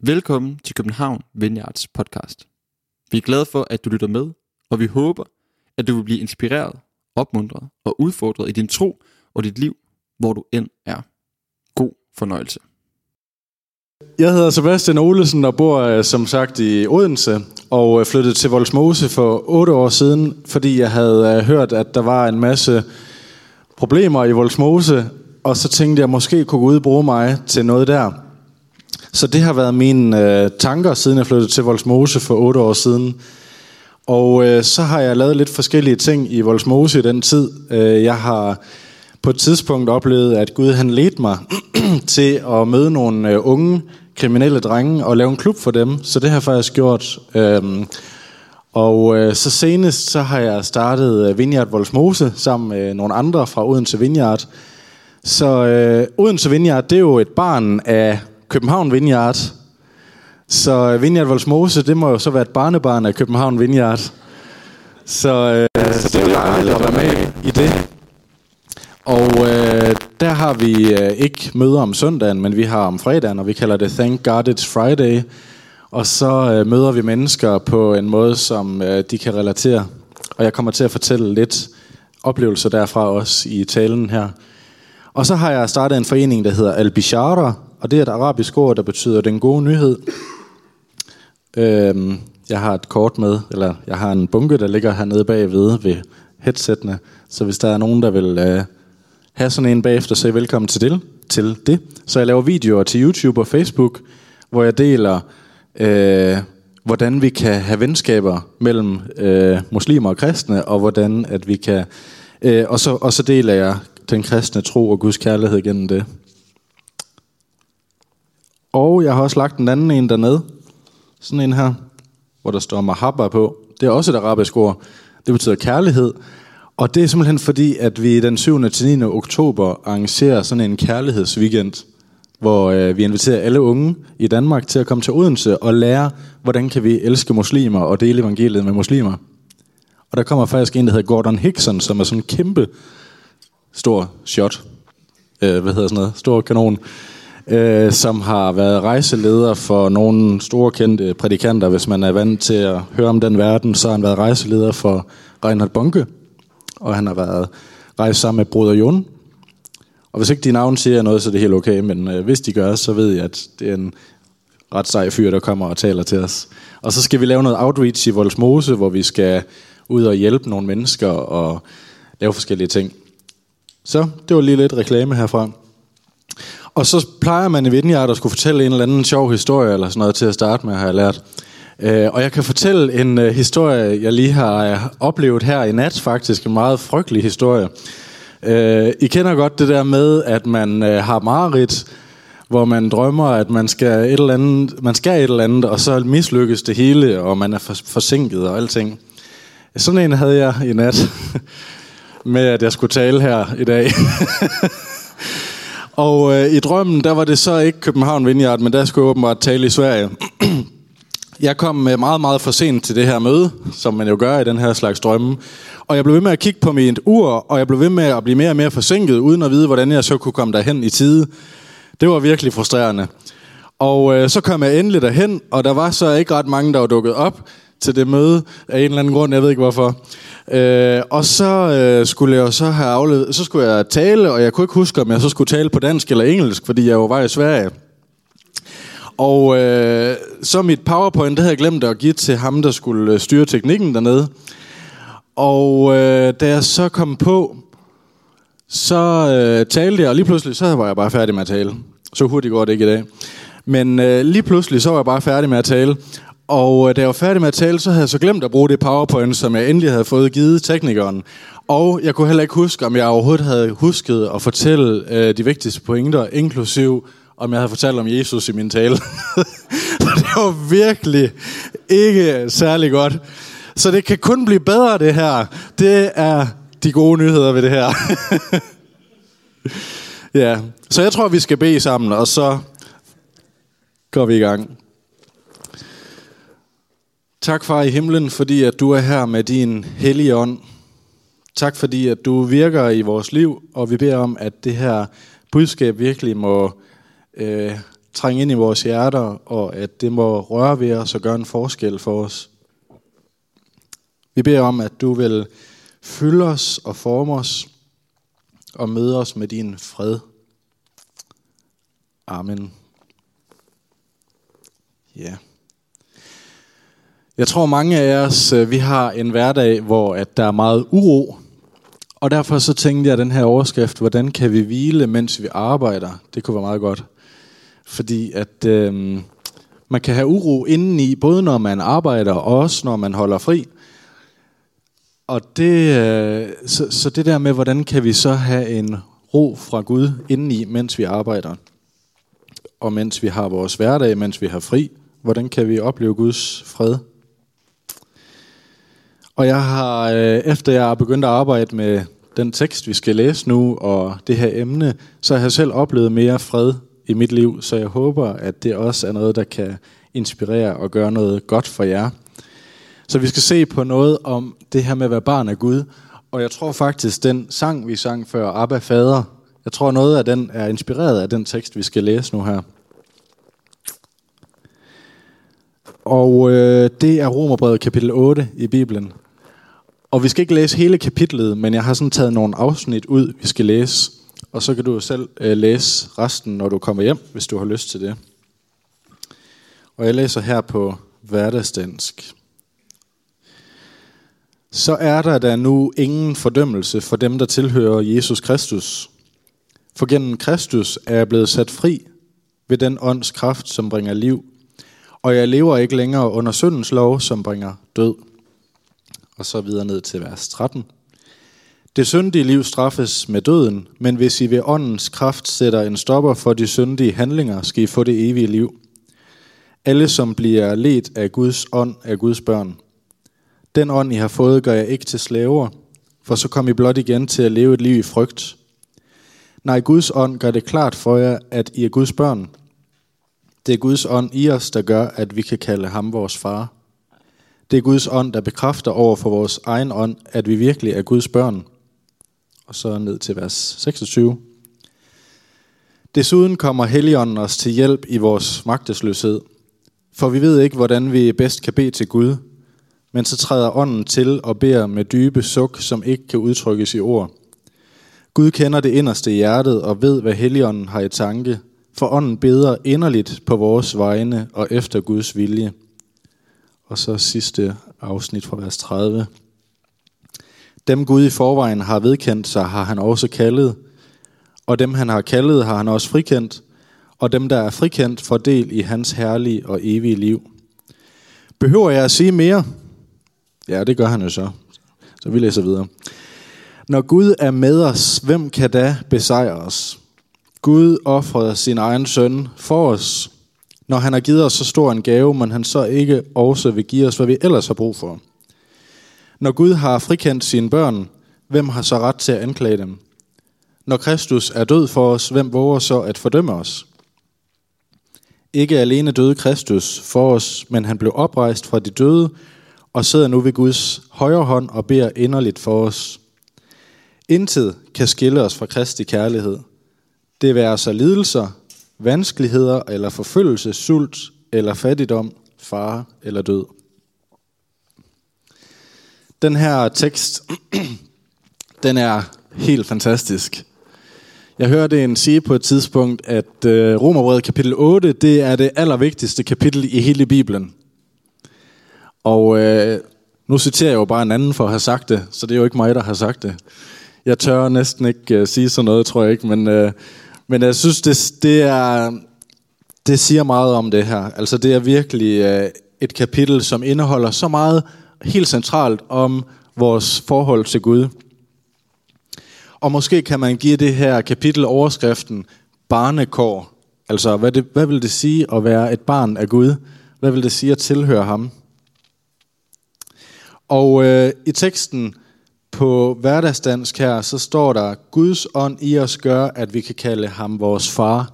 Velkommen til København Vineyards podcast. Vi er glade for, at du lytter med, og vi håber, at du vil blive inspireret, opmuntret og udfordret i din tro og dit liv, hvor du end er. God fornøjelse. Jeg hedder Sebastian Olesen og bor øh, som sagt i Odense og øh, flyttede til Voldsmose for otte år siden, fordi jeg havde øh, hørt, at der var en masse problemer i Voldsmose, og så tænkte jeg, måske kunne gå ud og bruge mig til noget der. Så det har været mine øh, tanker, siden jeg flyttede til Volsmose for otte år siden. Og øh, så har jeg lavet lidt forskellige ting i Volsmose i den tid. Øh, jeg har på et tidspunkt oplevet, at Gud han ledte mig til at møde nogle øh, unge kriminelle drenge og lave en klub for dem. Så det har jeg faktisk gjort. Øh, og øh, så senest så har jeg startet øh, Vineyard Volsmose sammen med nogle andre fra Odense Vineyard. Så øh, Odense Vineyard, det er jo et barn af København Vineyard. Så Vineyard Voldsmose, det må jo så være et barnebarn af København Vineyard. Så, øh, så det er jo dejligt at være med i det. Og øh, der har vi øh, ikke møder om søndagen, men vi har om fredagen, og vi kalder det Thank God It's Friday. Og så øh, møder vi mennesker på en måde, som øh, de kan relatere. Og jeg kommer til at fortælle lidt oplevelser derfra også i talen her. Og så har jeg startet en forening, der hedder Al-Bishara, og det er et arabisk ord, der betyder den gode nyhed. Øhm, jeg har et kort med, eller jeg har en bunke, der ligger hernede bagved ved headsettene. Så hvis der er nogen, der vil øh, have sådan en bagefter, så er I velkommen til det, til det. Så jeg laver videoer til YouTube og Facebook, hvor jeg deler, øh, hvordan vi kan have venskaber mellem øh, muslimer og kristne, og hvordan at vi kan... Øh, og, så, og så deler jeg den kristne tro og Guds kærlighed gennem det. Og jeg har også lagt en anden en dernede. Sådan en her, hvor der står mahabba på. Det er også et arabisk ord. Det betyder kærlighed. Og det er simpelthen fordi, at vi den 7. til 9. oktober arrangerer sådan en kærlighedsweekend, hvor øh, vi inviterer alle unge i Danmark til at komme til Odense og lære, hvordan kan vi elske muslimer og dele evangeliet med muslimer. Og der kommer faktisk en, der hedder Gordon Hickson, som er sådan en kæmpe stor shot. Øh, hvad hedder sådan noget? Stor kanon øh, som har været rejseleder for nogle store kendte prædikanter. Hvis man er vant til at høre om den verden, så har han været rejseleder for Reinhard Bonke, og han har været rejst sammen med Bruder Jon. Og hvis ikke de navn siger noget, så er det helt okay, men øh, hvis de gør, så ved jeg, at det er en ret sej fyr, der kommer og taler til os. Og så skal vi lave noget outreach i Voldsmose, hvor vi skal ud og hjælpe nogle mennesker og lave forskellige ting. Så det var lige lidt reklame herfra. Og så plejer man i Vineyard at skulle fortælle en eller anden sjov historie eller sådan noget til at starte med, har jeg lært. Øh, og jeg kan fortælle en øh, historie, jeg lige har øh, oplevet her i nat, faktisk en meget frygtelig historie. Øh, I kender godt det der med, at man øh, har mareridt, hvor man drømmer, at man skal, et eller andet, man skal et eller andet, og så mislykkes det hele, og man er for, forsinket og alting. Sådan en havde jeg i nat, med at jeg skulle tale her i dag. Og øh, i drømmen, der var det så ikke København Vineyard, men der skulle jeg åbenbart tale i Sverige. jeg kom øh, meget, meget for sent til det her møde, som man jo gør i den her slags drømme. Og jeg blev ved med at kigge på mit ur, og jeg blev ved med at blive mere og mere forsinket, uden at vide, hvordan jeg så kunne komme derhen i tide. Det var virkelig frustrerende. Og øh, så kom jeg endelig derhen, og der var så ikke ret mange, der var dukket op til det møde af en eller anden grund, jeg ved ikke hvorfor. Øh, og så øh, skulle jeg så have afledt, så skulle jeg tale, og jeg kunne ikke huske, om jeg så skulle tale på dansk eller engelsk, fordi jeg jo var i Sverige. Og øh, så mit powerpoint, det havde jeg glemt at give til ham, der skulle øh, styre teknikken dernede. Og øh, da jeg så kom på, så øh, talte jeg, og lige pludselig, så var jeg bare færdig med at tale. Så hurtigt går det ikke i dag. Men øh, lige pludselig, så var jeg bare færdig med at tale. Og øh, da jeg var færdig med at tale, så havde jeg så glemt at bruge det PowerPoint, som jeg endelig havde fået givet teknikeren. Og jeg kunne heller ikke huske, om jeg overhovedet havde husket at fortælle øh, de vigtigste pointer, inklusiv om jeg havde fortalt om Jesus i min tale. det var virkelig ikke særlig godt. Så det kan kun blive bedre, det her. Det er de gode nyheder ved det her. ja, så jeg tror, vi skal bede sammen, og så går vi i gang. Tak, far i himlen, fordi at du er her med din hellige ånd. Tak, fordi at du virker i vores liv, og vi beder om, at det her budskab virkelig må øh, trænge ind i vores hjerter, og at det må røre ved os og gøre en forskel for os. Vi beder om, at du vil fylde os og forme os og møde os med din fred. Amen. Ja. Jeg tror mange af os, øh, vi har en hverdag, hvor at der er meget uro. Og derfor så tænkte jeg den her overskrift, hvordan kan vi hvile, mens vi arbejder? Det kunne være meget godt. Fordi at øh, man kan have uro indeni, både når man arbejder og også når man holder fri. Og det, øh, så, så det der med, hvordan kan vi så have en ro fra Gud indeni, mens vi arbejder? Og mens vi har vores hverdag, mens vi har fri, hvordan kan vi opleve Guds fred? Og jeg har, øh, efter jeg har begyndt at arbejde med den tekst, vi skal læse nu, og det her emne, så har jeg selv oplevet mere fred i mit liv, så jeg håber, at det også er noget, der kan inspirere og gøre noget godt for jer. Så vi skal se på noget om det her med at være barn af Gud, og jeg tror faktisk, den sang, vi sang før, Abba Fader, jeg tror noget af den er inspireret af den tekst, vi skal læse nu her. Og øh, det er Romerbrevet kapitel 8 i Bibelen. Og vi skal ikke læse hele kapitlet, men jeg har sådan taget nogle afsnit ud, vi skal læse. Og så kan du selv øh, læse resten, når du kommer hjem, hvis du har lyst til det. Og jeg læser her på hverdagsdansk. Så er der da nu ingen fordømmelse for dem, der tilhører Jesus Kristus. For gennem Kristus er jeg blevet sat fri ved den ånds kraft, som bringer liv. Og jeg lever ikke længere under syndens lov, som bringer død. Og så videre ned til vers 13. Det syndige liv straffes med døden, men hvis I ved åndens kraft sætter en stopper for de syndige handlinger, skal I få det evige liv. Alle, som bliver ledt af Guds ånd, er Guds børn. Den ånd, I har fået, gør jeg ikke til slaver, for så kom I blot igen til at leve et liv i frygt. Nej, Guds ånd gør det klart for jer, at I er Guds børn. Det er Guds ånd i os, der gør, at vi kan kalde ham vores far. Det er Guds ånd, der bekræfter over for vores egen ånd, at vi virkelig er Guds børn. Og så ned til vers 26. Desuden kommer Helligånden os til hjælp i vores magtesløshed. For vi ved ikke, hvordan vi bedst kan bede til Gud, men så træder ånden til og beder med dybe suk, som ikke kan udtrykkes i ord. Gud kender det inderste i hjertet og ved, hvad Helligånden har i tanke, for ånden beder inderligt på vores vegne og efter Guds vilje. Og så sidste afsnit fra vers 30. Dem Gud i forvejen har vedkendt sig, har han også kaldet, og dem han har kaldet, har han også frikendt, og dem der er frikendt, får del i hans herlige og evige liv. Behøver jeg at sige mere? Ja, det gør han jo så. Så vi læser videre. Når Gud er med os, hvem kan da besejre os? Gud offrede sin egen søn for os. Når han har givet os så stor en gave, men han så ikke også vil give os, hvad vi ellers har brug for. Når Gud har frikendt sine børn, hvem har så ret til at anklage dem? Når Kristus er død for os, hvem våger så at fordømme os? Ikke alene døde Kristus for os, men han blev oprejst fra de døde og sidder nu ved Guds højre hånd og beder inderligt for os. Intet kan skille os fra Kristi kærlighed. Det være sig lidelser, vanskeligheder eller forfølgelse, sult eller fattigdom, fare eller død. Den her tekst, den er helt fantastisk. Jeg hørte en sige på et tidspunkt, at øh, Romerbrevet kapitel 8, det er det allervigtigste kapitel i hele Bibelen. Og øh, nu citerer jeg jo bare en anden for at have sagt det, så det er jo ikke mig, der har sagt det. Jeg tør næsten ikke øh, sige sådan noget, tror jeg ikke, men, øh, men jeg synes, det, det, er, det siger meget om det her. Altså det er virkelig øh, et kapitel, som indeholder så meget helt centralt om vores forhold til Gud. Og måske kan man give det her kapitel overskriften barnekår. Altså, hvad, det, hvad vil det sige at være et barn af Gud? Hvad vil det sige at tilhøre ham? Og øh, i teksten på hverdagsdansk her, så står der, Guds ånd i os gør, at vi kan kalde ham vores far.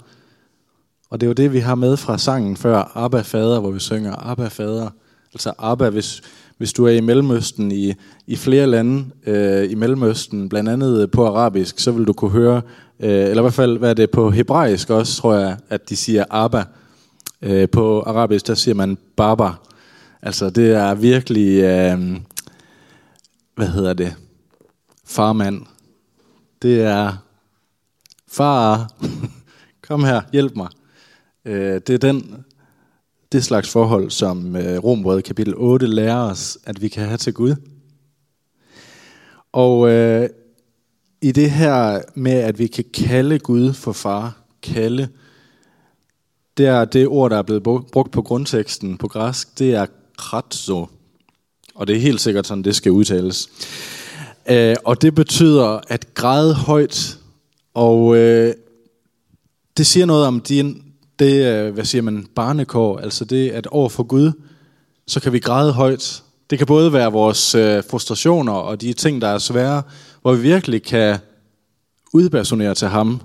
Og det er jo det, vi har med fra sangen før, Abba Fader, hvor vi synger Abba Fader. Altså Abba, hvis, hvis du er i Mellemøsten, i, i flere lande øh, i Mellemøsten, blandt andet på arabisk, så vil du kunne høre Øh, eller i hvert fald, hvad er det på hebraisk også, tror jeg, at de siger Abba. Øh, på arabisk, der siger man Baba. Altså, det er virkelig, øh, hvad hedder det, farmand. Det er, far, kom her, hjælp mig. Øh, det er den, det slags forhold, som øh, kapitel 8 lærer os, at vi kan have til Gud. Og øh, i det her med, at vi kan kalde Gud for far, kalde, det er det ord, der er blevet brugt på grundteksten på græsk, det er kratzo. Og det er helt sikkert sådan, det skal udtales. Øh, og det betyder at græde højt, og øh, det siger noget om din, det, øh, hvad siger man, barnekår, altså det, at over for Gud, så kan vi græde højt. Det kan både være vores øh, frustrationer og de ting, der er svære, hvor vi virkelig kan udpersonere til ham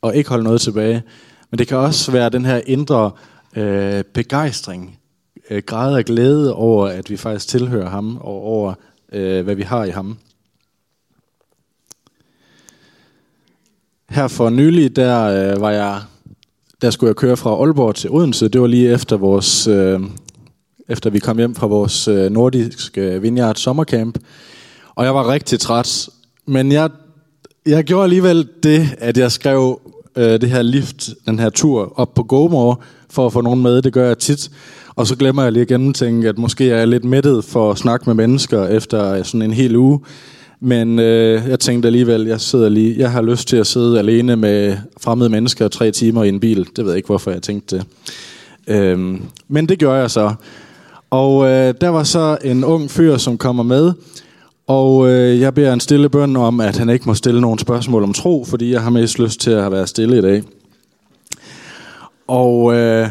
og ikke holde noget tilbage. Men det kan også være den her indre øh, begejstring, øh, grad af glæde over, at vi faktisk tilhører ham og over, øh, hvad vi har i ham. Her for nylig, der øh, var jeg, der skulle jeg køre fra Aalborg til Odense. Det var lige efter vores, øh, efter vi kom hjem fra vores øh, nordiske øh, vineyard sommercamp. Og jeg var rigtig træt, men jeg, jeg gjorde alligevel det, at jeg skrev øh, det her lift, den her tur op på GoMore, for at få nogen med. Det gør jeg tit. Og så glemmer jeg lige at gennemtænke, at måske er jeg lidt mættet for at snakke med mennesker efter sådan en hel uge. Men øh, jeg tænkte alligevel, jeg sidder lige, jeg har lyst til at sidde alene med fremmede mennesker tre timer i en bil. Det ved jeg ikke, hvorfor jeg tænkte det. Øhm, men det gør jeg så. Og øh, der var så en ung fyr, som kommer med, og øh, jeg beder en stille bøn om, at han ikke må stille nogen spørgsmål om tro, fordi jeg har mest lyst til at være stille i dag. Og øh,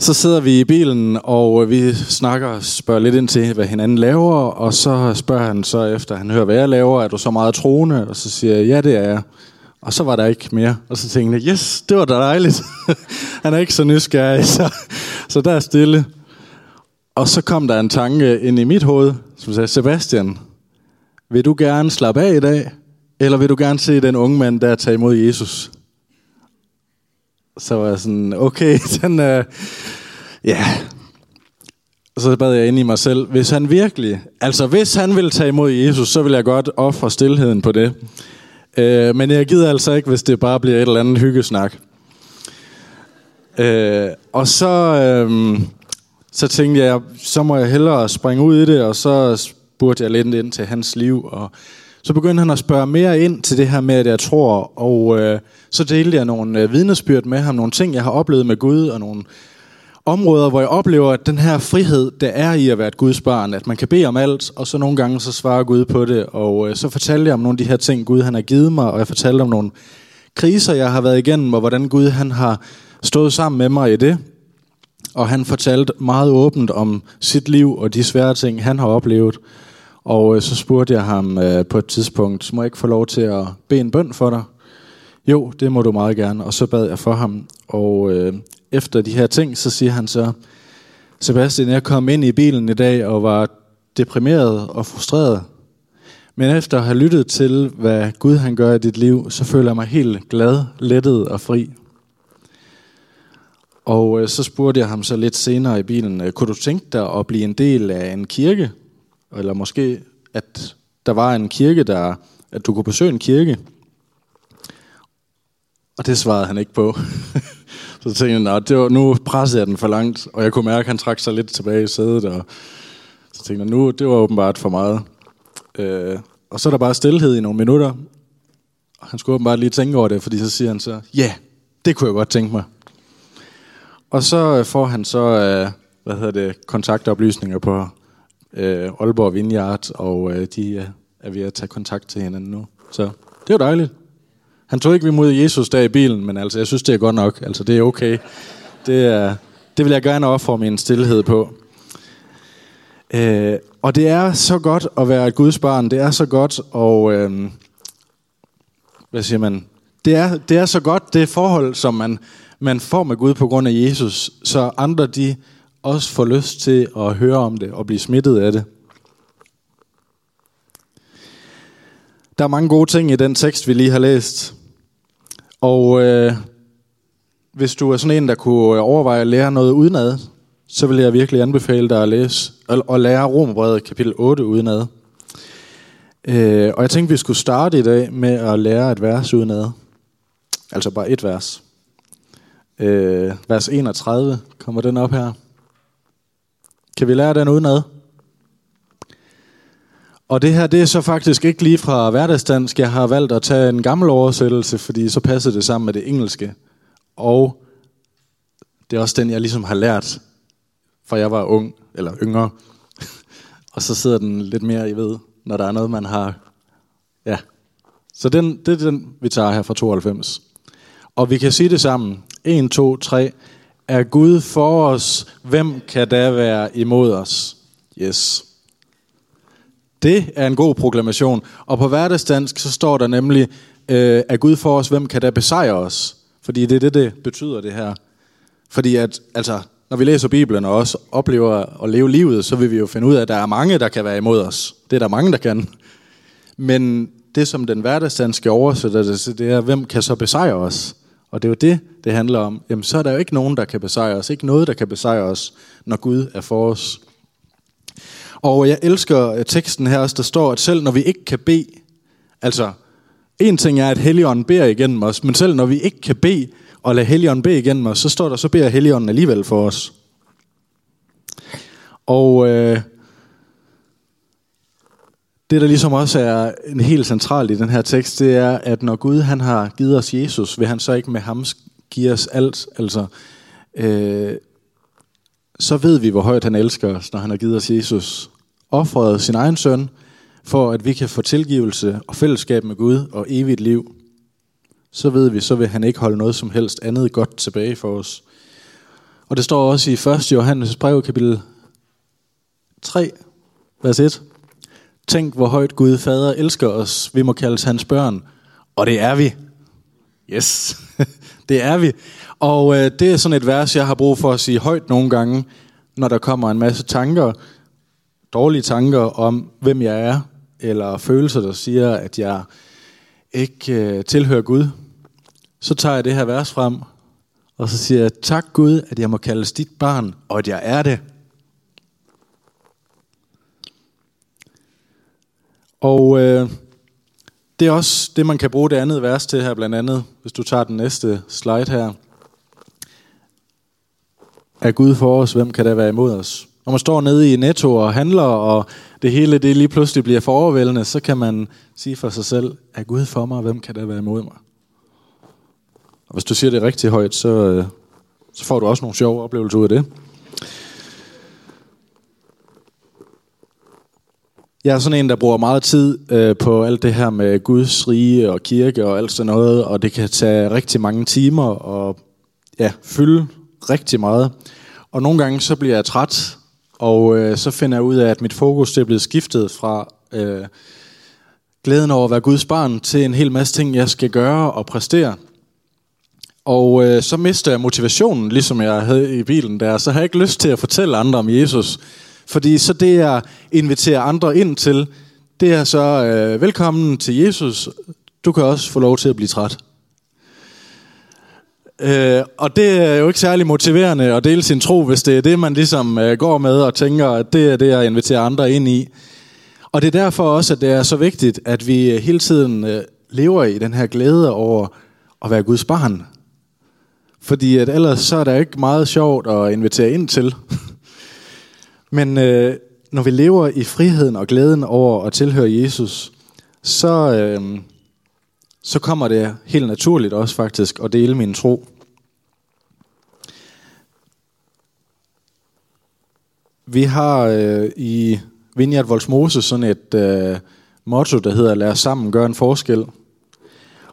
så sidder vi i bilen, og øh, vi snakker og spørger lidt ind til, hvad hinanden laver, og så spørger han så efter, han hører, hvad jeg laver, er du så meget troende? Og så siger jeg, ja, det er jeg. Og så var der ikke mere. Og så tænkte jeg, yes, det var da dejligt. han er ikke så nysgerrig, så, så der er stille. Og så kom der en tanke ind i mit hoved, som sagde, Sebastian, vil du gerne slappe af i dag, eller vil du gerne se den unge mand, der tager imod Jesus? Så var jeg sådan, okay, den er... Ja. Så bad jeg ind i mig selv, hvis han virkelig, altså hvis han vil tage imod Jesus, så vil jeg godt ofre stillheden på det. Øh, men jeg gider altså ikke, hvis det bare bliver et eller andet hyggesnak. Øh, og så, øh, så tænkte jeg, så må jeg hellere springe ud i det, og så spurgte jeg lidt ind til hans liv, og så begyndte han at spørge mere ind til det her med, at jeg tror, og øh, så delte jeg nogle øh, vidnesbyrd med ham, nogle ting, jeg har oplevet med Gud, og nogle områder, hvor jeg oplever, at den her frihed, der er i at være et Guds barn, at man kan bede om alt, og så nogle gange så svarer Gud på det, og øh, så fortalte jeg om nogle af de her ting, Gud han har givet mig, og jeg fortalte om nogle kriser, jeg har været igennem, og hvordan Gud han har stået sammen med mig i det. Og han fortalte meget åbent om sit liv og de svære ting, han har oplevet. Og øh, så spurgte jeg ham øh, på et tidspunkt, må jeg ikke få lov til at bede en bøn for dig? Jo, det må du meget gerne. Og så bad jeg for ham. Og øh, efter de her ting, så siger han så, Sebastian, jeg kom ind i bilen i dag og var deprimeret og frustreret. Men efter at have lyttet til, hvad Gud han gør i dit liv, så føler jeg mig helt glad, lettet og fri. Og øh, så spurgte jeg ham så lidt senere i bilen, øh, kunne du tænke dig at blive en del af en kirke? Eller måske, at der var en kirke, der, at du kunne besøge en kirke. Og det svarede han ikke på. så tænkte jeg, det var, nu pressede jeg den for langt, og jeg kunne mærke, at han trak sig lidt tilbage i sædet, og så tænkte jeg, nu, det var åbenbart for meget. Øh, og så er der bare stillhed i nogle minutter, og han skulle åbenbart lige tænke over det, fordi så siger han så, ja, yeah, det kunne jeg godt tænke mig. Og så øh, får han så, øh, hvad hedder det, kontaktoplysninger på øh, Aalborg Vineyard, og øh, de er ved at tage kontakt til hinanden nu. Så det var dejligt. Han tog ikke imod Jesus der i bilen, men altså, jeg synes, det er godt nok. Altså, det er okay. Det, er, det vil jeg gerne ofre min stillhed på. Øh, og det er så godt at være et Guds barn. Det er så godt, og øh, hvad siger man? Det er, det er så godt, det forhold, som man, man får med Gud på grund af Jesus, så andre de også får lyst til at høre om det og blive smittet af det. Der er mange gode ting i den tekst, vi lige har læst. Og øh, hvis du er sådan en, der kunne øh, overveje at lære noget udenad, så vil jeg virkelig anbefale dig at læse og lære Romerbrevet kapitel 8 udenad. Øh, og jeg tænkte, vi skulle starte i dag med at lære et vers udenad. Altså bare et vers. Øh, vers 31 kommer den op her. Kan vi lære den udenad? Og det her, det er så faktisk ikke lige fra hverdagsdansk. Jeg har valgt at tage en gammel oversættelse, fordi så passer det sammen med det engelske. Og det er også den, jeg ligesom har lært, for jeg var ung, eller yngre. og så sidder den lidt mere i ved, når der er noget, man har... Ja. Så den, det er den, vi tager her fra 92. Og vi kan sige det sammen. 1, 2, 3. Er Gud for os? Hvem kan da være imod os? Yes. Det er en god proklamation. Og på hverdagsdansk, så står der nemlig, øh, er Gud for os? Hvem kan da besejre os? Fordi det er det, det betyder, det her. Fordi at, altså, når vi læser Bibelen og også oplever at leve livet, så vil vi jo finde ud af, at der er mange, der kan være imod os. Det er der mange, der kan. Men det, som den hverdagsdanske oversætter det, det er, hvem kan så besejre os? Og det er jo det, det handler om. Jamen, så er der jo ikke nogen, der kan besejre os. Ikke noget, der kan besejre os, når Gud er for os. Og jeg elsker øh, teksten her også, der står, at selv når vi ikke kan bede, altså en ting er, at Helligånden beder igennem os, men selv når vi ikke kan bede og lade Helligånden bede igennem os, så står der, så beder Helligånden alligevel for os. Og øh, det, der ligesom også er en helt central i den her tekst, det er, at når Gud han har givet os Jesus, vil han så ikke med ham give os alt. Altså, øh, så ved vi, hvor højt han elsker os, når han har givet os Jesus. Offret sin egen søn, for at vi kan få tilgivelse og fællesskab med Gud og evigt liv. Så ved vi, så vil han ikke holde noget som helst andet godt tilbage for os. Og det står også i 1. Johannes brev, kapitel 3, vers 1. Tænk, hvor højt Gud Fader elsker os. Vi må kaldes hans børn. Og det er vi. Yes, det er vi. Og øh, det er sådan et vers, jeg har brug for at sige højt nogle gange, når der kommer en masse tanker, dårlige tanker om, hvem jeg er, eller følelser, der siger, at jeg ikke øh, tilhører Gud. Så tager jeg det her vers frem, og så siger jeg, tak Gud, at jeg må kaldes dit barn, og at jeg er det. Og øh, det er også det, man kan bruge det andet vers til her, blandt andet, hvis du tager den næste slide her. Er Gud for os, hvem kan der være imod os? Når man står nede i Netto og handler, og det hele det lige pludselig bliver for overvældende, så kan man sige for sig selv, er Gud for mig, hvem kan der være imod mig? Og hvis du siger det rigtig højt, så, øh, så får du også nogle sjove oplevelser ud af det. Jeg er sådan en, der bruger meget tid øh, på alt det her med Guds rige og kirke og alt sådan noget, og det kan tage rigtig mange timer og ja, fylde rigtig meget. Og nogle gange så bliver jeg træt, og øh, så finder jeg ud af, at mit fokus det er blevet skiftet fra øh, glæden over at være Guds barn til en hel masse ting, jeg skal gøre og præstere. Og øh, så mister jeg motivationen, ligesom jeg havde i bilen der. Så har jeg ikke lyst til at fortælle andre om Jesus. Fordi så det, jeg inviterer andre ind til, det er så, øh, velkommen til Jesus. Du kan også få lov til at blive træt. Øh, og det er jo ikke særlig motiverende at dele sin tro, hvis det er det, man ligesom øh, går med og tænker, at det er det, jeg inviterer andre ind i. Og det er derfor også, at det er så vigtigt, at vi hele tiden øh, lever i den her glæde over at være Guds barn. Fordi at ellers så er der ikke meget sjovt at invitere ind til. Men øh, når vi lever i friheden og glæden over at tilhøre Jesus, så, øh, så kommer det helt naturligt også faktisk at dele min tro. Vi har øh, i Vineyard Volsmose sådan et øh, motto, der hedder Lad os sammen gøre en forskel.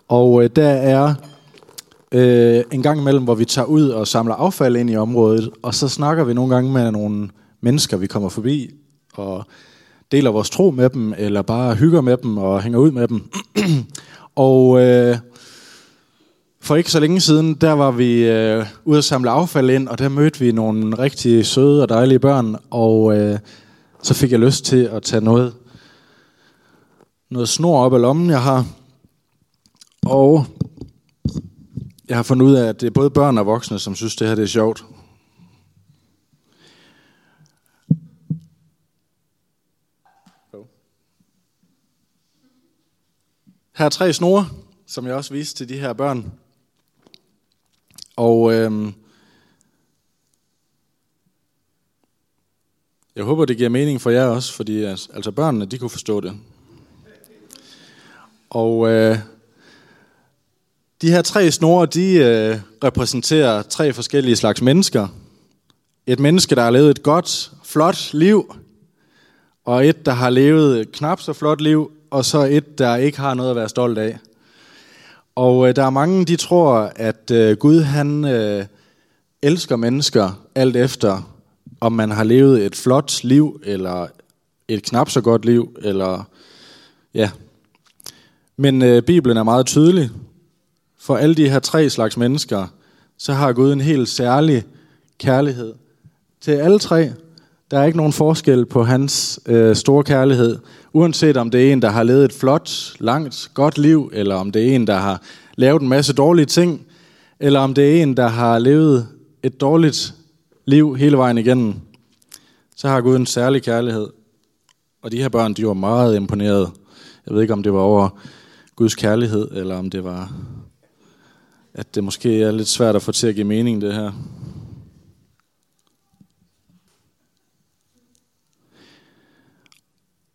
Og øh, der er øh, en gang imellem, hvor vi tager ud og samler affald ind i området, og så snakker vi nogle gange med nogle mennesker, vi kommer forbi, og deler vores tro med dem, eller bare hygger med dem og hænger ud med dem. og øh, for ikke så længe siden, der var vi øh, ude at samle affald ind, og der mødte vi nogle rigtig søde og dejlige børn, og øh, så fik jeg lyst til at tage noget, noget snor op af lommen, jeg har. Og jeg har fundet ud af, at det er både børn og voksne, som synes, det her det er sjovt. Her er tre snore, som jeg også viste til de her børn. Og øhm, jeg håber, det giver mening for jer også, fordi altså børnene, de kunne forstå det. Og øh, de her tre snore, de øh, repræsenterer tre forskellige slags mennesker. Et menneske, der har levet et godt, flot liv, og et, der har levet et knap så flot liv, og så et, der ikke har noget at være stolt af. Og øh, der er mange, de tror, at øh, Gud han øh, elsker mennesker alt efter, om man har levet et flot liv, eller et knap så godt liv, eller ja. Men øh, Bibelen er meget tydelig. For alle de her tre slags mennesker, så har Gud en helt særlig kærlighed til alle tre. Der er ikke nogen forskel på hans øh, store kærlighed, uanset om det er en, der har levet et flot, langt, godt liv, eller om det er en, der har lavet en masse dårlige ting, eller om det er en, der har levet et dårligt liv hele vejen igennem, så har Gud en særlig kærlighed. Og de her børn, de var meget imponeret. Jeg ved ikke, om det var over Guds kærlighed, eller om det var, at det måske er lidt svært at få til at give mening, det her.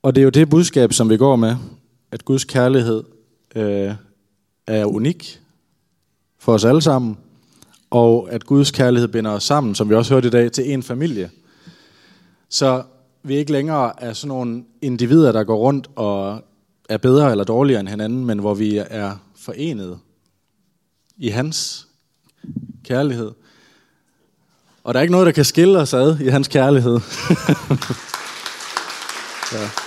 Og det er jo det budskab, som vi går med, at Guds kærlighed øh, er unik for os alle sammen, og at Guds kærlighed binder os sammen, som vi også hørte i dag, til en familie. Så vi ikke længere er sådan nogle individer, der går rundt og er bedre eller dårligere end hinanden, men hvor vi er forenet i hans kærlighed. Og der er ikke noget, der kan skille os ad i hans kærlighed. ja.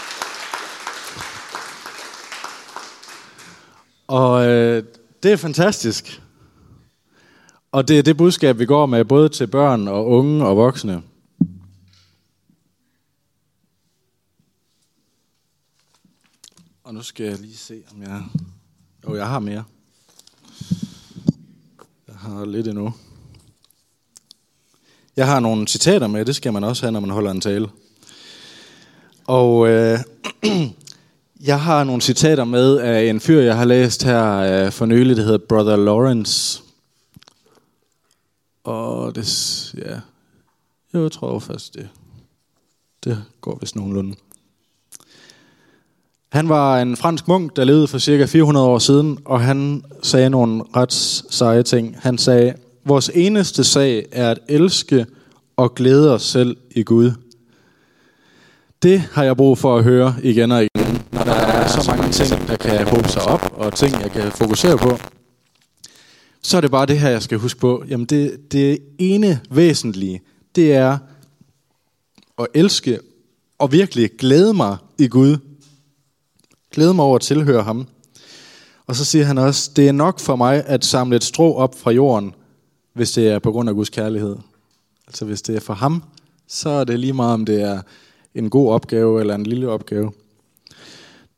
Og øh, det er fantastisk. Og det er det budskab, vi går med, både til børn og unge og voksne. Og nu skal jeg lige se, om jeg... Jo, jeg har mere. Jeg har lidt endnu. Jeg har nogle citater med, det skal man også have, når man holder en tale. Og øh, Jeg har nogle citater med af en fyr, jeg har læst her øh, for nylig, der hedder Brother Lawrence. Og det, ja, jeg tror faktisk, det, det går vist nogenlunde. Han var en fransk munk, der levede for cirka 400 år siden, og han sagde nogle ret seje ting. Han sagde, vores eneste sag er at elske og glæde os selv i Gud. Det har jeg brug for at høre igen og igen så mange ting, der kan håbe sig op, og ting, jeg kan fokusere på, så er det bare det her, jeg skal huske på. Jamen det, det ene væsentlige, det er at elske og virkelig glæde mig i Gud. Glæde mig over at tilhøre ham. Og så siger han også, det er nok for mig at samle et strå op fra jorden, hvis det er på grund af Guds kærlighed. Altså hvis det er for ham, så er det lige meget, om det er en god opgave eller en lille opgave.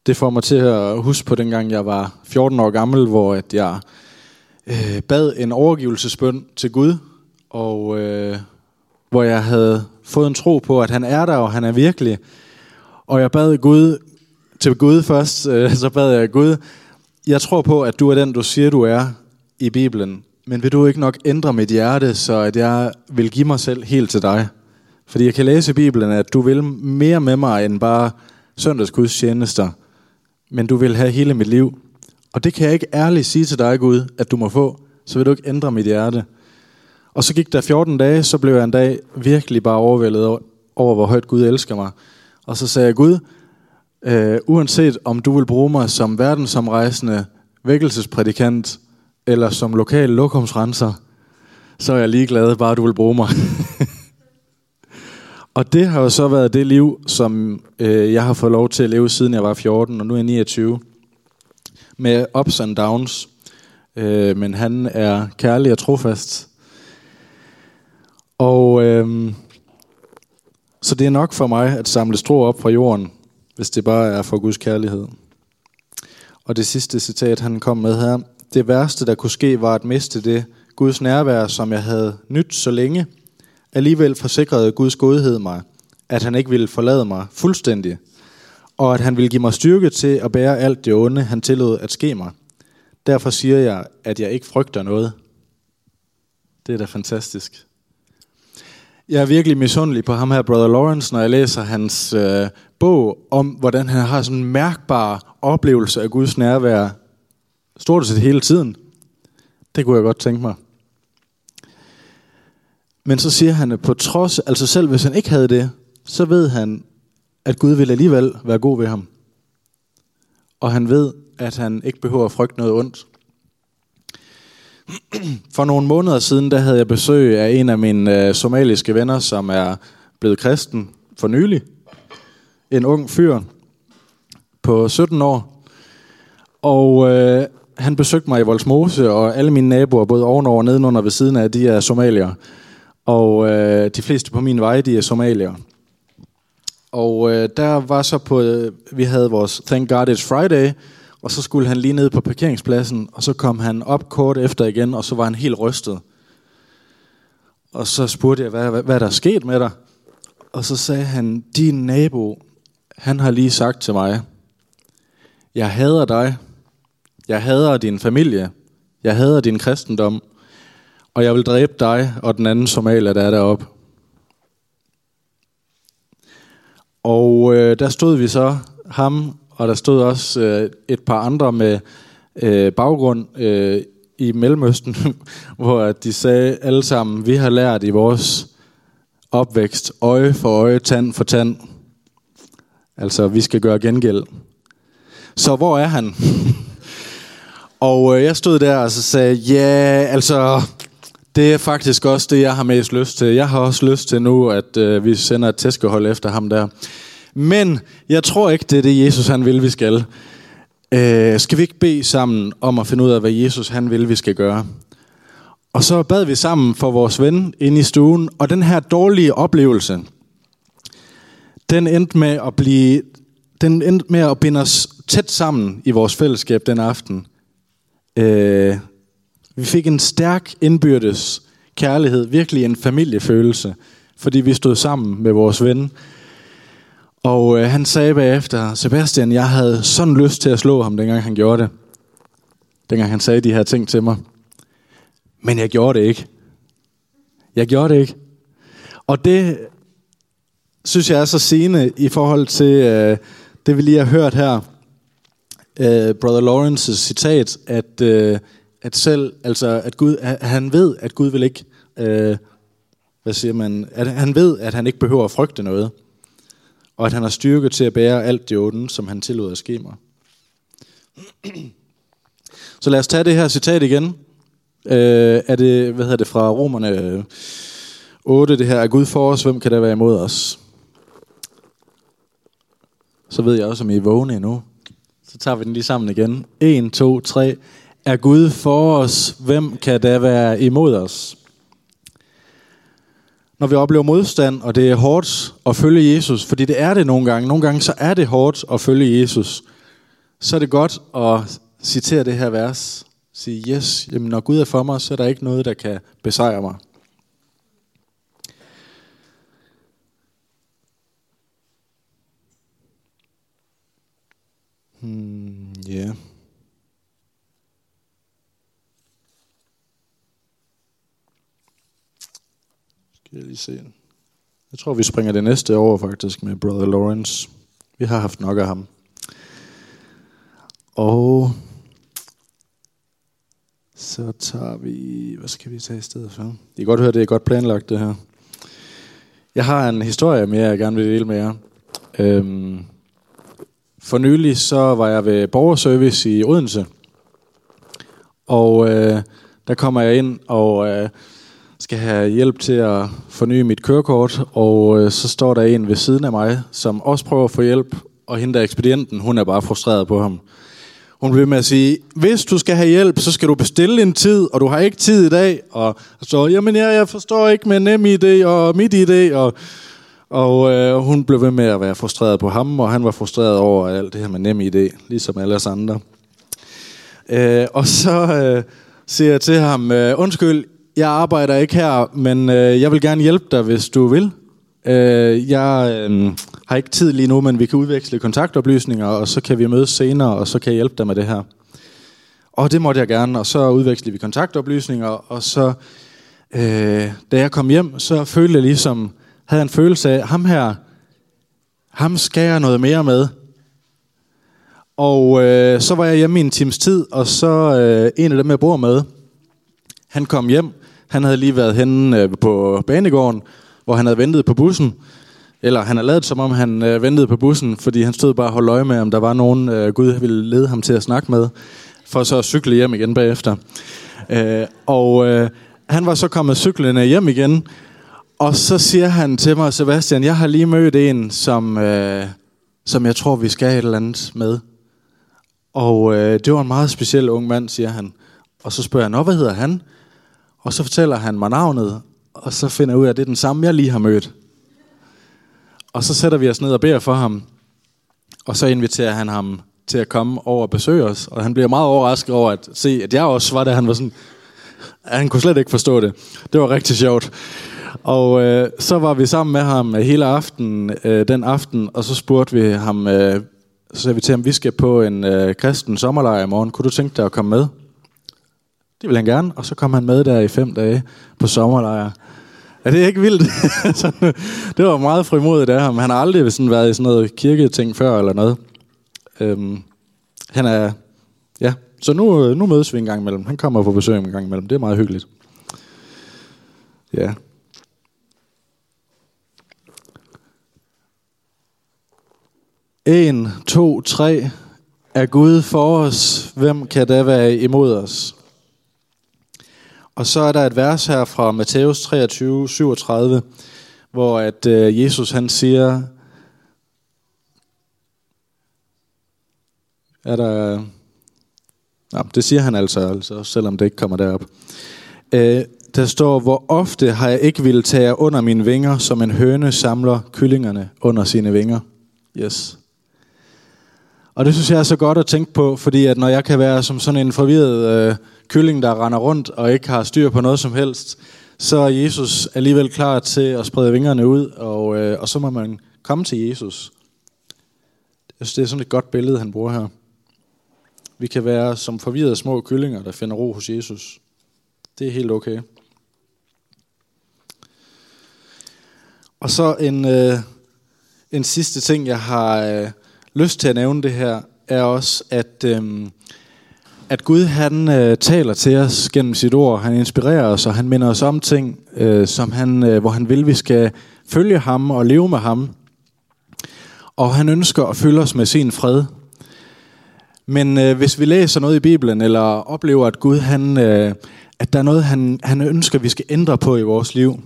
Det får mig til at huske på dengang, jeg var 14 år gammel, hvor at jeg øh, bad en overgivelsesbøn til Gud, og øh, hvor jeg havde fået en tro på, at han er der, og han er virkelig. Og jeg bad Gud til Gud først, øh, så bad jeg Gud, jeg tror på, at du er den, du siger, du er i Bibelen, men vil du ikke nok ændre mit hjerte, så at jeg vil give mig selv helt til dig? Fordi jeg kan læse i Bibelen, at du vil mere med mig end bare søndagsgudstjenester men du vil have hele mit liv. Og det kan jeg ikke ærligt sige til dig, Gud, at du må få, så vil du ikke ændre mit hjerte. Og så gik der 14 dage, så blev jeg en dag virkelig bare overvældet over, hvor højt Gud elsker mig. Og så sagde jeg, Gud, øh, uanset om du vil bruge mig som verdensomrejsende vækkelsesprædikant, eller som lokal lokumsrenser, så er jeg ligeglad, bare du vil bruge mig. Og det har jo så været det liv, som øh, jeg har fået lov til at leve, siden jeg var 14, og nu er jeg 29. Med ups and downs. Øh, men han er kærlig og trofast. Og øh, så det er nok for mig at samle strå op fra jorden, hvis det bare er for Guds kærlighed. Og det sidste citat, han kom med her, det værste, der kunne ske, var at miste det Guds nærvær, som jeg havde nyt så længe. Alligevel forsikrede Guds godhed mig, at han ikke ville forlade mig fuldstændig, og at han ville give mig styrke til at bære alt det onde, han tillod at ske mig. Derfor siger jeg, at jeg ikke frygter noget. Det er da fantastisk. Jeg er virkelig misundelig på ham her, Brother Lawrence, når jeg læser hans øh, bog om, hvordan han har sådan en mærkbar oplevelse af Guds nærvær stort set hele tiden. Det kunne jeg godt tænke mig. Men så siger han, at på trods, altså selv hvis han ikke havde det, så ved han, at Gud vil alligevel være god ved ham. Og han ved, at han ikke behøver at frygte noget ondt. For nogle måneder siden, der havde jeg besøg af en af mine øh, somaliske venner, som er blevet kristen for nylig. En ung fyr på 17 år. Og øh, han besøgte mig i Voldsmose, og alle mine naboer, både ovenover og nedenunder ved siden af, de er somalier. Og øh, de fleste på min vej, de er somalier. Og øh, der var så på, øh, vi havde vores Thank God It's Friday, og så skulle han lige ned på parkeringspladsen, og så kom han op kort efter igen, og så var han helt rystet. Og så spurgte jeg, hvad, hvad, hvad der er sket med dig? Og så sagde han, din nabo, han har lige sagt til mig, jeg hader dig, jeg hader din familie, jeg hader din kristendom, og jeg vil dræbe dig og den anden somalier, der er deroppe. Og øh, der stod vi så, ham, og der stod også øh, et par andre med øh, baggrund øh, i Mellemøsten, hvor de sagde alle sammen, vi har lært i vores opvækst, øje for øje, tand for tand. Altså, vi skal gøre gengæld. Så hvor er han? og øh, jeg stod der og så sagde, ja, altså, det er faktisk også det, jeg har mest lyst til. Jeg har også lyst til nu, at øh, vi sender et tæskehold efter ham der. Men jeg tror ikke, det er det, Jesus han vil, vi skal. Øh, skal vi ikke bede sammen om at finde ud af, hvad Jesus han vil, vi skal gøre? Og så bad vi sammen for vores ven inde i stuen, og den her dårlige oplevelse, den endte med at blive, den endte med at binde os tæt sammen i vores fællesskab den aften. Øh, vi fik en stærk indbyrdes kærlighed, virkelig en familiefølelse, fordi vi stod sammen med vores ven. Og øh, han sagde bagefter, Sebastian, jeg havde sådan lyst til at slå ham, dengang han gjorde det. Dengang han sagde de her ting til mig. Men jeg gjorde det ikke. Jeg gjorde det ikke. Og det synes jeg er så sigende i forhold til øh, det, vi lige har hørt her. Øh, Brother Lawrence's citat, at, øh, at selv, altså at Gud, han ved, at Gud vil ikke, øh, hvad siger man, at han ved, at han ikke behøver at frygte noget. Og at han har styrke til at bære alt det onde, som han tillod at ske mig. Så lad os tage det her citat igen. Øh, er det, hvad hedder det, fra Romerne øh, 8, det her, er Gud for os, hvem kan der være imod os? Så ved jeg også, om I er vågne endnu. Så tager vi den lige sammen igen. 1, 2, 3. Er Gud for os, hvem kan der være imod os? Når vi oplever modstand, og det er hårdt at følge Jesus, fordi det er det nogle gange. Nogle gange så er det hårdt at følge Jesus. Så er det godt at citere det her vers. Sige, yes, jamen når Gud er for mig, så er der ikke noget, der kan besejre mig. Hmm, yeah. Skal jeg lige se. Jeg tror, vi springer det næste over faktisk med Brother Lawrence. Vi har haft nok af ham. Og så tager vi... Hvad skal vi tage i stedet for? I kan godt høre, det er godt planlagt, det her. Jeg har en historie mere, jeg gerne vil dele med jer. Øhm, for nylig så var jeg ved borgerservice i Odense. Og øh, der kommer jeg ind og øh, skal have hjælp til at forny mit kørekort. Og øh, så står der en ved siden af mig, som også prøver at få hjælp. Og hende der ekspedienten, hun er bare frustreret på ham. Hun bliver med at sige, hvis du skal have hjælp, så skal du bestille en tid, og du har ikke tid i dag. Og så, jamen ja, jeg forstår ikke med nem idé og mit idé. Og, og øh, hun blev ved med at være frustreret på ham, og han var frustreret over alt det her med nem idé, ligesom alle os andre. Øh, og så øh, siger jeg til ham, øh, undskyld, jeg arbejder ikke her, men øh, jeg vil gerne hjælpe dig, hvis du vil. Øh, jeg øh, har ikke tid lige nu, men vi kan udveksle kontaktoplysninger, og så kan vi mødes senere, og så kan jeg hjælpe dig med det her. Og det måtte jeg gerne, og så udvekslede vi kontaktoplysninger, og så, øh, da jeg kom hjem, så følte jeg ligesom, havde en følelse af, ham her, ham skal jeg noget mere med. Og øh, så var jeg hjemme i en times tid, og så øh, en af dem, jeg bor med, han kom hjem. Han havde lige været henne øh, på banegården, hvor han havde ventet på bussen. Eller han havde lavet som om han øh, ventede på bussen, fordi han stod bare og holdt øje med, om der var nogen, øh, Gud ville lede ham til at snakke med, for så at cykle hjem igen bagefter. Øh, og øh, han var så kommet cyklende hjem igen, og så siger han til mig, Sebastian, jeg har lige mødt en, som, øh, som jeg tror, vi skal have et eller andet med. Og øh, det var en meget speciel ung mand, siger han. Og så spørger jeg, Nå, hvad hedder han? Og så fortæller han mig navnet, og så finder jeg ud af, at det er den samme, jeg lige har mødt. Og så sætter vi os ned og beder for ham. Og så inviterer han ham til at komme over og besøge os. Og han bliver meget overrasket over at se, at jeg også var der. Han var sådan, han kunne slet ikke forstå det. Det var rigtig sjovt. Og øh, så var vi sammen med ham øh, hele aften, øh, den aften, og så spurgte vi ham, øh, så sagde vi til ham, vi skal på en øh, kristen sommerlejr i morgen. Kunne du tænke dig at komme med? Det vil han gerne, og så kom han med der i fem dage på sommerlejr. Er det ikke vildt? det var meget frimodigt af ham. Han har aldrig sådan været i sådan noget kirketing før eller noget. Øhm, han er, ja, så nu, øh, nu mødes vi en gang imellem. Han kommer på besøg en gang imellem. Det er meget hyggeligt. Ja. En, to, tre. Er Gud for os? Hvem kan da være imod os? Og så er der et vers her fra Matthæus 23, 37, hvor at øh, Jesus han siger, er der, ja, det siger han altså, altså, selvom det ikke kommer derop. Øh, der står, hvor ofte har jeg ikke ville tage under mine vinger, som en høne samler kyllingerne under sine vinger. Yes. Og det synes jeg er så godt at tænke på, fordi at når jeg kan være som sådan en forvirret øh, kylling, der render rundt og ikke har styr på noget som helst, så er Jesus alligevel klar til at sprede vingerne ud, og, øh, og så må man komme til Jesus. Jeg synes, det er sådan et godt billede, han bruger her. Vi kan være som forvirrede små kyllinger, der finder ro hos Jesus. Det er helt okay. Og så en, øh, en sidste ting, jeg har øh, lyst til at nævne det her, er også, at, øh, at Gud han øh, taler til os gennem sit ord. Han inspirerer os, og han minder os om ting, øh, som han, øh, hvor han vil, vi skal følge ham og leve med ham. Og han ønsker at fylde os med sin fred. Men øh, hvis vi læser noget i Bibelen, eller oplever, at Gud, han, øh, at der er noget, han, han ønsker, vi skal ændre på i vores liv.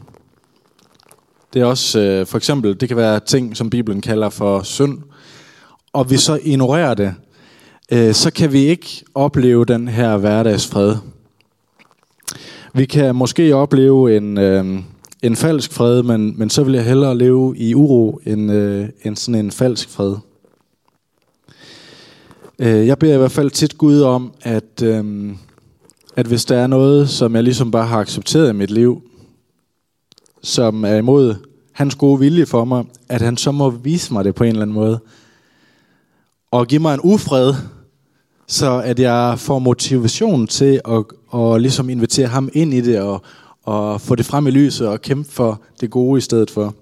Det er også, øh, for eksempel, det kan være ting, som Bibelen kalder for synd. Og vi så ignorerer det, øh, så kan vi ikke opleve den her hverdagsfred. Vi kan måske opleve en, øh, en falsk fred, men, men så vil jeg hellere leve i uro end, øh, end sådan en falsk fred. Øh, jeg beder i hvert fald tit Gud om, at, øh, at hvis der er noget, som jeg ligesom bare har accepteret i mit liv, som er imod hans gode vilje for mig, at han så må vise mig det på en eller anden måde. Og give mig en ufred, så at jeg får motivation til at, at ligesom invitere ham ind i det, og, og få det frem i lyset, og kæmpe for det gode i stedet for.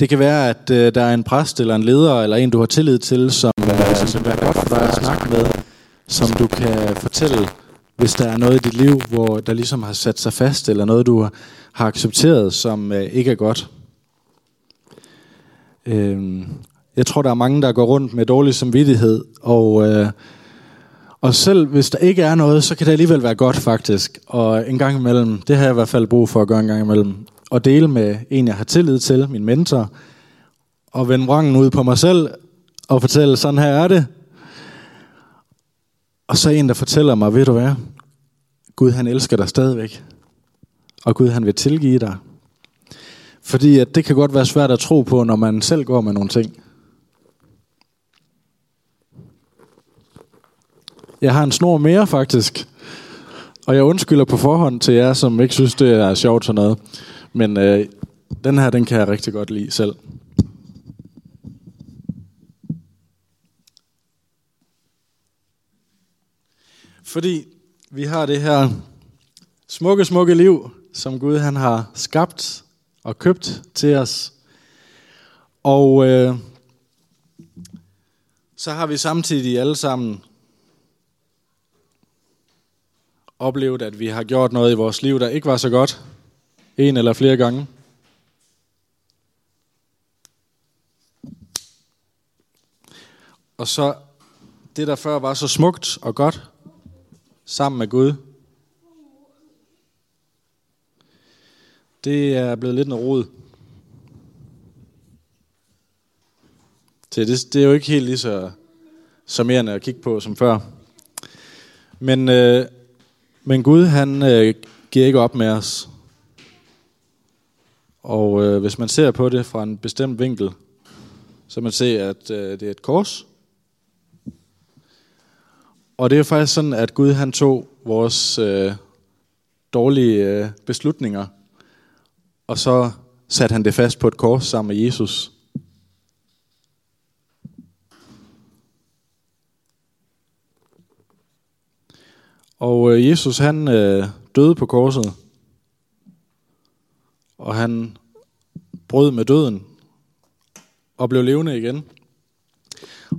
Det kan være, at øh, der er en præst eller en leder, eller en, du har tillid til, som, øh, som vil være godt for dig at snakke med, som du kan fortælle, hvis der er noget i dit liv, hvor der ligesom har sat sig fast, eller noget, du har accepteret, som øh, ikke er godt. Øh, jeg tror, der er mange, der går rundt med dårlig samvittighed, og, øh, og selv hvis der ikke er noget, så kan det alligevel være godt faktisk. Og en gang imellem, det har jeg i hvert fald brug for at gøre en gang imellem, og dele med en, jeg har tillid til, min mentor, og vende vrangen ud på mig selv, og fortælle, sådan her er det. Og så en, der fortæller mig, ved du hvad, Gud han elsker dig stadigvæk. Og Gud han vil tilgive dig. Fordi at det kan godt være svært at tro på, når man selv går med nogle ting. Jeg har en snor mere, faktisk. Og jeg undskylder på forhånd til jer, som ikke synes, det er sjovt sådan noget. Men øh, den her, den kan jeg rigtig godt lide selv. Fordi vi har det her smukke, smukke liv, som Gud han har skabt og købt til os. Og øh, så har vi samtidig alle sammen oplevet, at vi har gjort noget i vores liv, der ikke var så godt. En eller flere gange. Og så det, der før var så smukt og godt, sammen med Gud, det er blevet lidt noget rod. Så det, det er jo ikke helt lige så charmerende at kigge på som før. Men, øh, men Gud, han øh, giver ikke op med os. Og øh, hvis man ser på det fra en bestemt vinkel, så man se, at øh, det er et kors. Og det er faktisk sådan, at Gud han tog vores øh, dårlige øh, beslutninger, og så satte han det fast på et kors sammen med Jesus. Og øh, Jesus han øh, døde på korset, og han brød med døden og blev levende igen.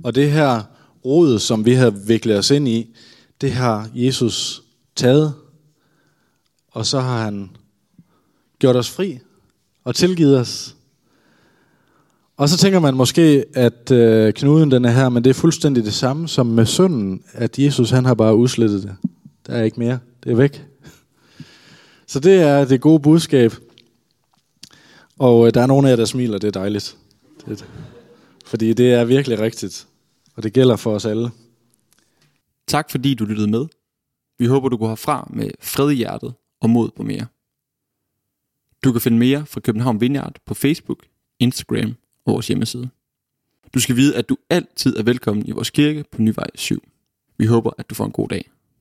Og det her rod, som vi har viklet os ind i, det har Jesus taget, og så har han gjort os fri og tilgivet os. Og så tænker man måske, at øh, knuden den er her, men det er fuldstændig det samme som med synden, at Jesus han har bare udslettet det. Der er ikke mere. Det er væk. Så det er det gode budskab. Og øh, der er nogle af jer, der smiler. Det er dejligt. Det, fordi det er virkelig rigtigt. Og det gælder for os alle. Tak fordi du lyttede med. Vi håber, du går herfra med fred i hjertet og mod på mere. Du kan finde mere fra København Vineyard på Facebook, Instagram og vores hjemmeside. Du skal vide, at du altid er velkommen i vores kirke på Nyvej 7. Vi håber, at du får en god dag.